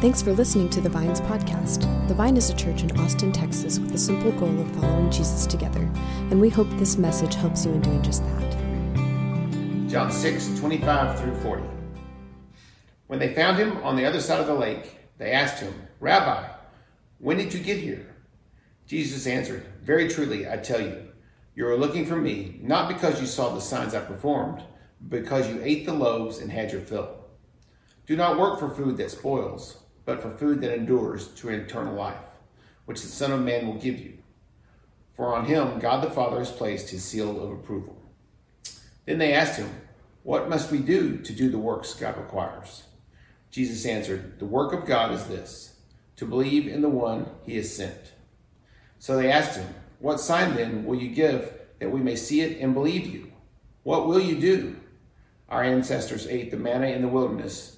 Thanks for listening to the Vines podcast. The Vine is a church in Austin, Texas, with the simple goal of following Jesus together, and we hope this message helps you in doing just that. John 6, 25 through 40. When they found him on the other side of the lake, they asked him, Rabbi, when did you get here? Jesus answered, Very truly, I tell you, you are looking for me, not because you saw the signs I performed, but because you ate the loaves and had your fill. Do not work for food that spoils, but for food that endures to eternal life, which the Son of Man will give you. For on him God the Father has placed his seal of approval. Then they asked him, What must we do to do the works God requires? Jesus answered, The work of God is this, to believe in the one he has sent. So they asked him, What sign then will you give that we may see it and believe you? What will you do? Our ancestors ate the manna in the wilderness.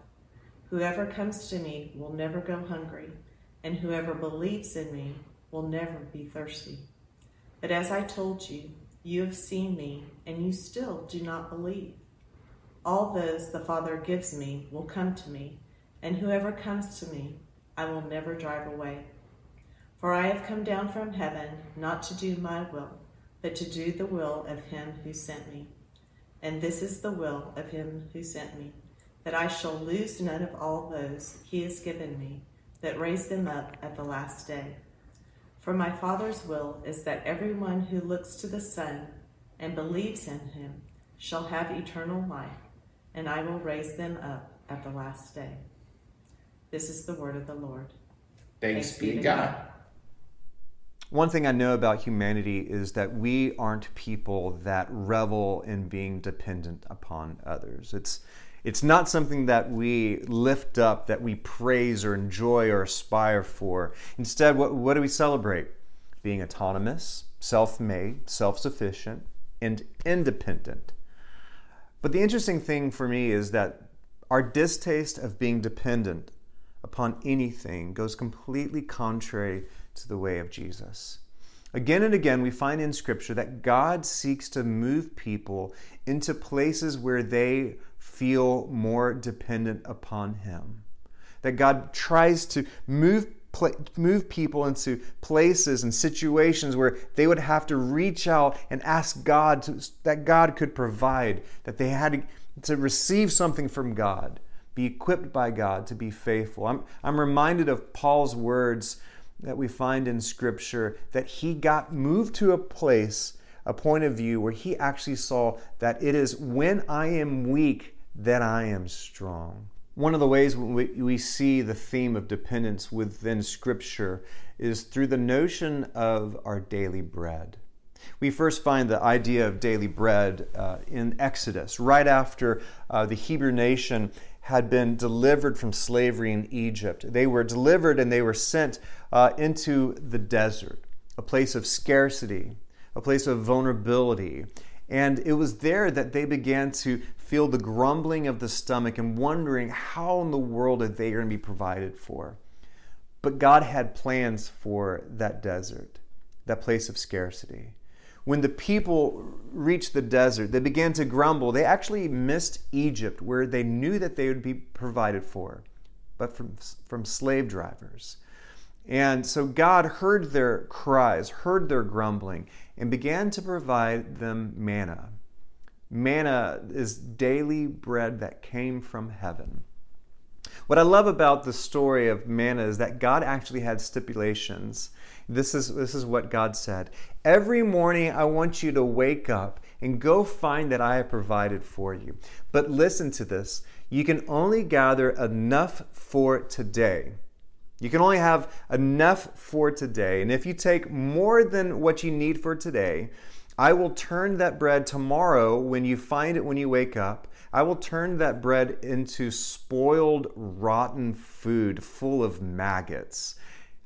Whoever comes to me will never go hungry, and whoever believes in me will never be thirsty. But as I told you, you have seen me, and you still do not believe. All those the Father gives me will come to me, and whoever comes to me, I will never drive away. For I have come down from heaven not to do my will, but to do the will of him who sent me. And this is the will of him who sent me, that I shall lose none of all those he has given me, that raise them up at the last day. For my Father's will is that everyone who looks to the Son and believes in him shall have eternal life, and I will raise them up at the last day. This is the word of the Lord. Thanks, Thanks be to God. God. One thing I know about humanity is that we aren't people that revel in being dependent upon others. It's it's not something that we lift up, that we praise or enjoy or aspire for. Instead, what, what do we celebrate? Being autonomous, self made, self sufficient, and independent. But the interesting thing for me is that our distaste of being dependent upon anything goes completely contrary to the way of Jesus. Again and again, we find in Scripture that God seeks to move people into places where they feel more dependent upon Him. That God tries to move, move people into places and situations where they would have to reach out and ask God to, that God could provide, that they had to, to receive something from God, be equipped by God to be faithful. I'm, I'm reminded of Paul's words that we find in Scripture that he got moved to a place, a point of view where he actually saw that it is when I am weak that I am strong. One of the ways we, we see the theme of dependence within Scripture is through the notion of our daily bread. We first find the idea of daily bread uh, in Exodus, right after uh, the Hebrew nation had been delivered from slavery in Egypt. They were delivered and they were sent uh, into the desert, a place of scarcity, a place of vulnerability. And it was there that they began to feel the grumbling of the stomach and wondering how in the world are they going to be provided for. But God had plans for that desert, that place of scarcity when the people reached the desert, they began to grumble. They actually missed Egypt, where they knew that they would be provided for, but from, from slave drivers. And so God heard their cries, heard their grumbling, and began to provide them manna. Manna is daily bread that came from heaven. What I love about the story of manna is that God actually had stipulations this is, this is what God said. Every morning, I want you to wake up and go find that I have provided for you. But listen to this you can only gather enough for today. You can only have enough for today. And if you take more than what you need for today, I will turn that bread tomorrow when you find it when you wake up. I will turn that bread into spoiled, rotten food full of maggots.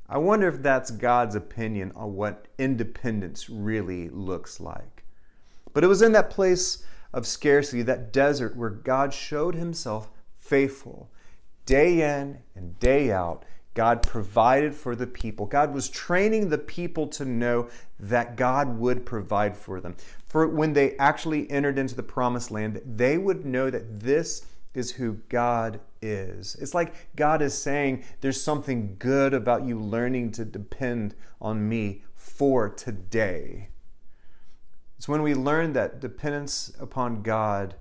I wonder if that's God's opinion on what independence really looks like. But it was in that place of scarcity, that desert, where God showed himself faithful. Day in and day out, God provided for the people. God was training the people to know that God would provide for them. For when they actually entered into the promised land, they would know that this is who God is. It's like God is saying, There's something good about you learning to depend on me for today. It's when we learn that dependence upon God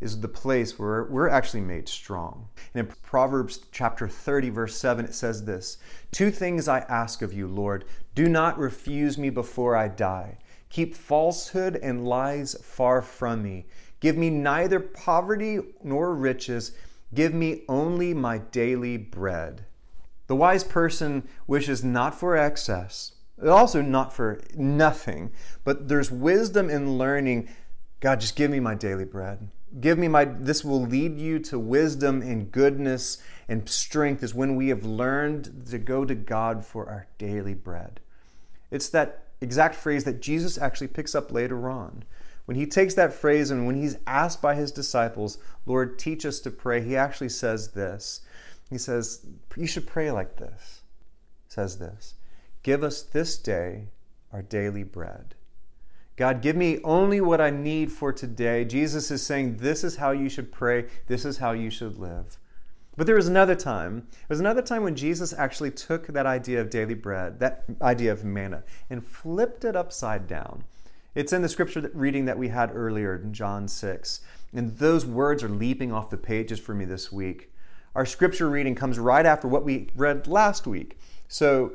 is the place where we're actually made strong. And in Proverbs chapter 30, verse 7, it says this Two things I ask of you, Lord. Do not refuse me before I die. Keep falsehood and lies far from me. Give me neither poverty nor riches. Give me only my daily bread. The wise person wishes not for excess, also not for nothing, but there's wisdom in learning God, just give me my daily bread. Give me my, this will lead you to wisdom and goodness and strength, is when we have learned to go to God for our daily bread. It's that exact phrase that Jesus actually picks up later on. When he takes that phrase and when he's asked by his disciples, Lord, teach us to pray, he actually says this. He says, You should pray like this. He says this Give us this day our daily bread. God, give me only what I need for today. Jesus is saying, This is how you should pray, this is how you should live. But there was another time. There was another time when Jesus actually took that idea of daily bread, that idea of manna, and flipped it upside down. It's in the scripture reading that we had earlier in John 6. And those words are leaping off the pages for me this week. Our scripture reading comes right after what we read last week. So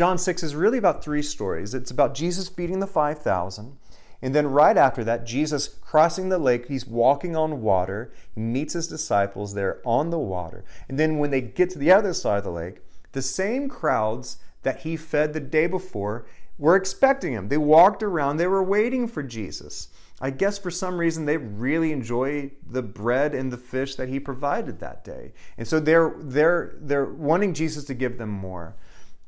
John 6 is really about three stories. It's about Jesus feeding the 5,000. And then right after that, Jesus crossing the lake, he's walking on water. He meets his disciples there on the water. And then when they get to the other side of the lake, the same crowds that he fed the day before were expecting him. They walked around, they were waiting for Jesus. I guess for some reason they really enjoy the bread and the fish that he provided that day. And so they're they're they're wanting Jesus to give them more.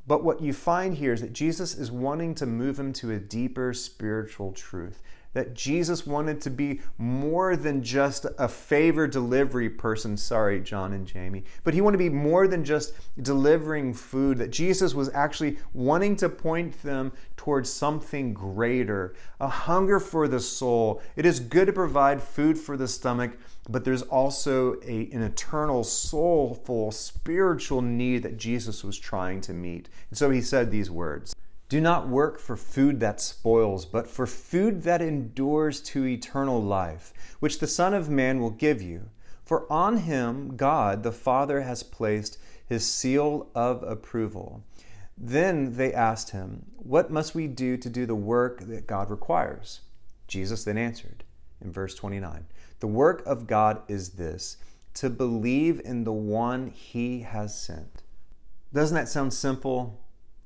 But what you find here is that Jesus is wanting to move him to a deeper spiritual truth. That Jesus wanted to be more than just a Favor delivery person. Sorry, John and Jamie. But he wanted to be more than just delivering food. That Jesus was actually wanting to point them towards something greater a hunger for the soul. It is good to provide food for the stomach, but there's also a, an eternal, soulful, spiritual need that Jesus was trying to meet. And so he said these words Do not work for food that spoils, but for food that endures to eternal life, which the Son of Man will give you. For on him God the Father has placed his seal of approval. Then they asked him, What must we do to do the work that God requires? Jesus then answered in verse 29 the work of God is this to believe in the one he has sent. Doesn't that sound simple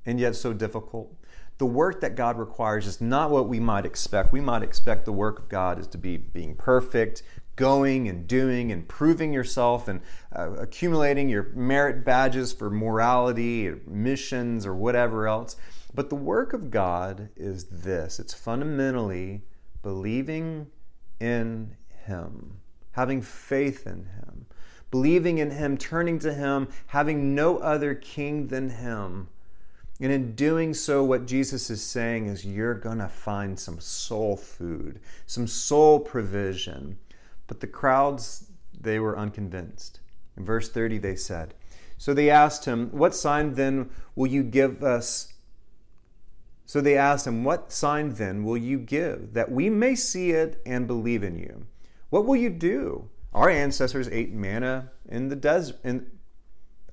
and yet so difficult? The work that God requires is not what we might expect. We might expect the work of God is to be being perfect, going and doing and proving yourself and uh, accumulating your merit badges for morality or missions or whatever else. But the work of God is this it's fundamentally believing in him, having faith in Him, believing in Him, turning to Him, having no other king than Him. And in doing so, what Jesus is saying is you're going to find some soul food, some soul provision. But the crowds, they were unconvinced. In verse 30, they said, So they asked him, What sign then will you give us? So they asked him, What sign then will you give that we may see it and believe in you? What will you do? Our ancestors ate manna in the desert.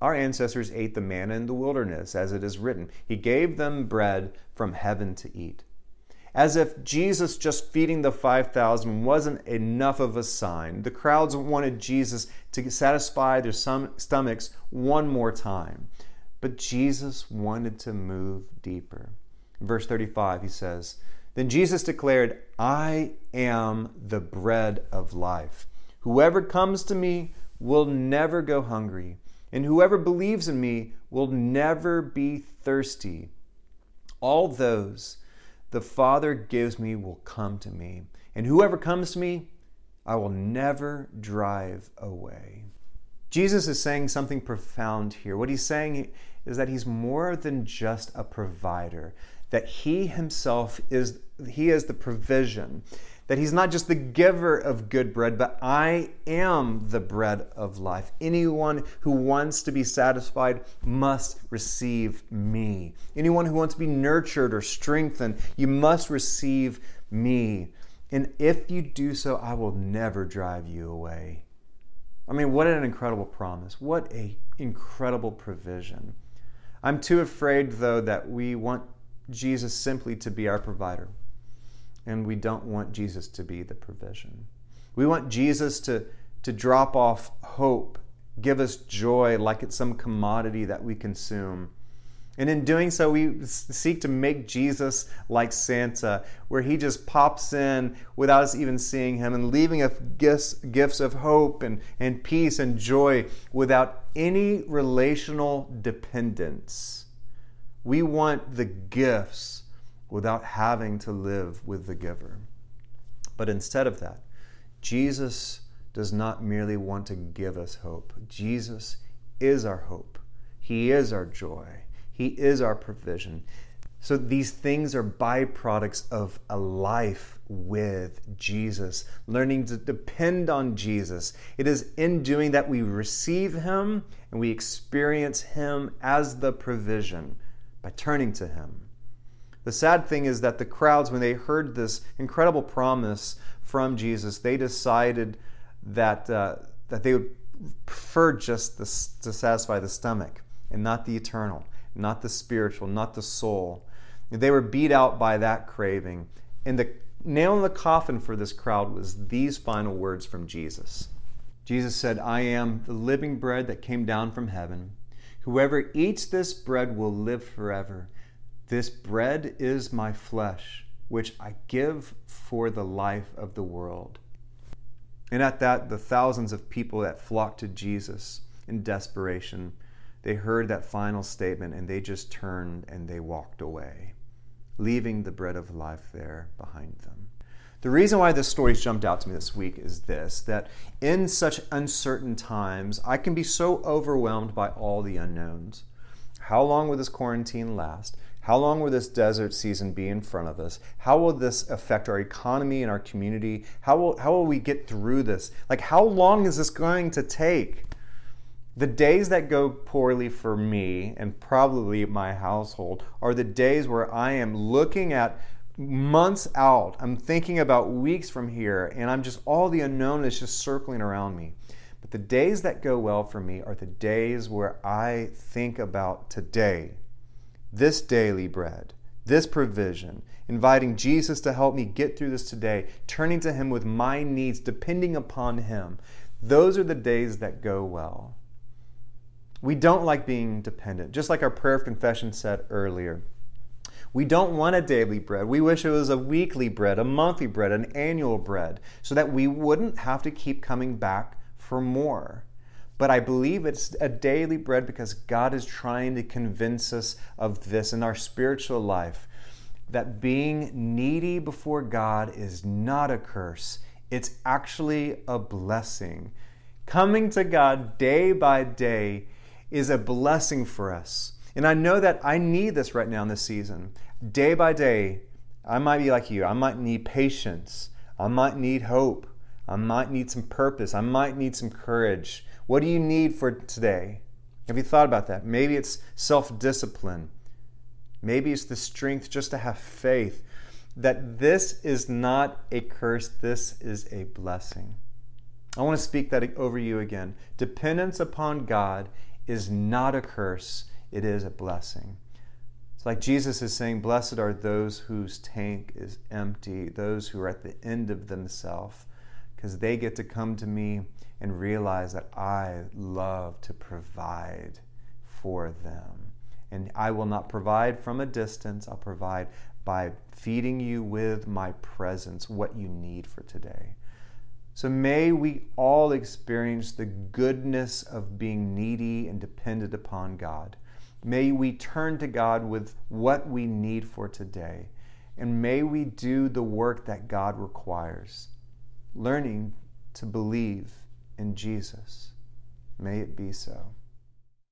Our ancestors ate the manna in the wilderness, as it is written. He gave them bread from heaven to eat. As if Jesus just feeding the 5,000 wasn't enough of a sign, the crowds wanted Jesus to satisfy their stomachs one more time. But Jesus wanted to move deeper. Verse 35, he says, then Jesus declared, I am the bread of life. Whoever comes to me will never go hungry, and whoever believes in me will never be thirsty. All those the Father gives me will come to me, and whoever comes to me, I will never drive away. Jesus is saying something profound here. What he's saying is that he's more than just a provider, that he himself is he is the provision that he's not just the giver of good bread, but I am the bread of life. Anyone who wants to be satisfied must receive me. Anyone who wants to be nurtured or strengthened, you must receive me. And if you do so, I will never drive you away. I mean, what an incredible promise. What a incredible provision. I'm too afraid though that we want Jesus simply to be our provider and we don't want Jesus to be the provision. We want Jesus to, to drop off hope, give us joy like it's some commodity that we consume. And in doing so, we seek to make Jesus like Santa, where he just pops in without us even seeing him and leaving us gifts, gifts of hope and, and peace and joy without any relational dependence. We want the gifts without having to live with the giver. But instead of that, Jesus does not merely want to give us hope. Jesus is our hope. He is our joy. He is our provision. So these things are byproducts of a life with Jesus, learning to depend on Jesus. It is in doing that we receive Him and we experience Him as the provision by turning to Him. The sad thing is that the crowds, when they heard this incredible promise from Jesus, they decided that, uh, that they would prefer just to satisfy the stomach and not the eternal, not the spiritual, not the soul. They were beat out by that craving. And the nail in the coffin for this crowd was these final words from Jesus. Jesus said, I am the living bread that came down from heaven. Whoever eats this bread will live forever. This bread is my flesh, which I give for the life of the world. And at that, the thousands of people that flocked to Jesus in desperation, they heard that final statement and they just turned and they walked away, leaving the bread of life there behind them. The reason why this story jumped out to me this week is this that in such uncertain times, I can be so overwhelmed by all the unknowns. How long will this quarantine last? How long will this desert season be in front of us? How will this affect our economy and our community? How will, how will we get through this? Like, how long is this going to take? The days that go poorly for me and probably my household are the days where I am looking at months out. I'm thinking about weeks from here, and I'm just all the unknown is just circling around me. But the days that go well for me are the days where I think about today this daily bread, this provision, inviting Jesus to help me get through this today, turning to Him with my needs, depending upon Him. Those are the days that go well. We don't like being dependent, just like our prayer of confession said earlier. We don't want a daily bread. We wish it was a weekly bread, a monthly bread, an annual bread, so that we wouldn't have to keep coming back for more but I believe it's a daily bread because God is trying to convince us of this in our spiritual life that being needy before God is not a curse, it's actually a blessing. Coming to God day by day is a blessing for us. And I know that I need this right now in this season. Day by day, I might be like you. I might need patience. I might need hope. I might need some purpose. I might need some courage. What do you need for today? Have you thought about that? Maybe it's self discipline. Maybe it's the strength just to have faith that this is not a curse, this is a blessing. I want to speak that over you again. Dependence upon God is not a curse, it is a blessing. It's like Jesus is saying, Blessed are those whose tank is empty, those who are at the end of themselves, because they get to come to me and realize that I love to provide for them. And I will not provide from a distance, I'll provide by feeding you with my presence what you need for today. So may we all experience the goodness of being needy and dependent upon God. May we turn to God with what we need for today. And may we do the work that God requires, learning to believe in Jesus. May it be so.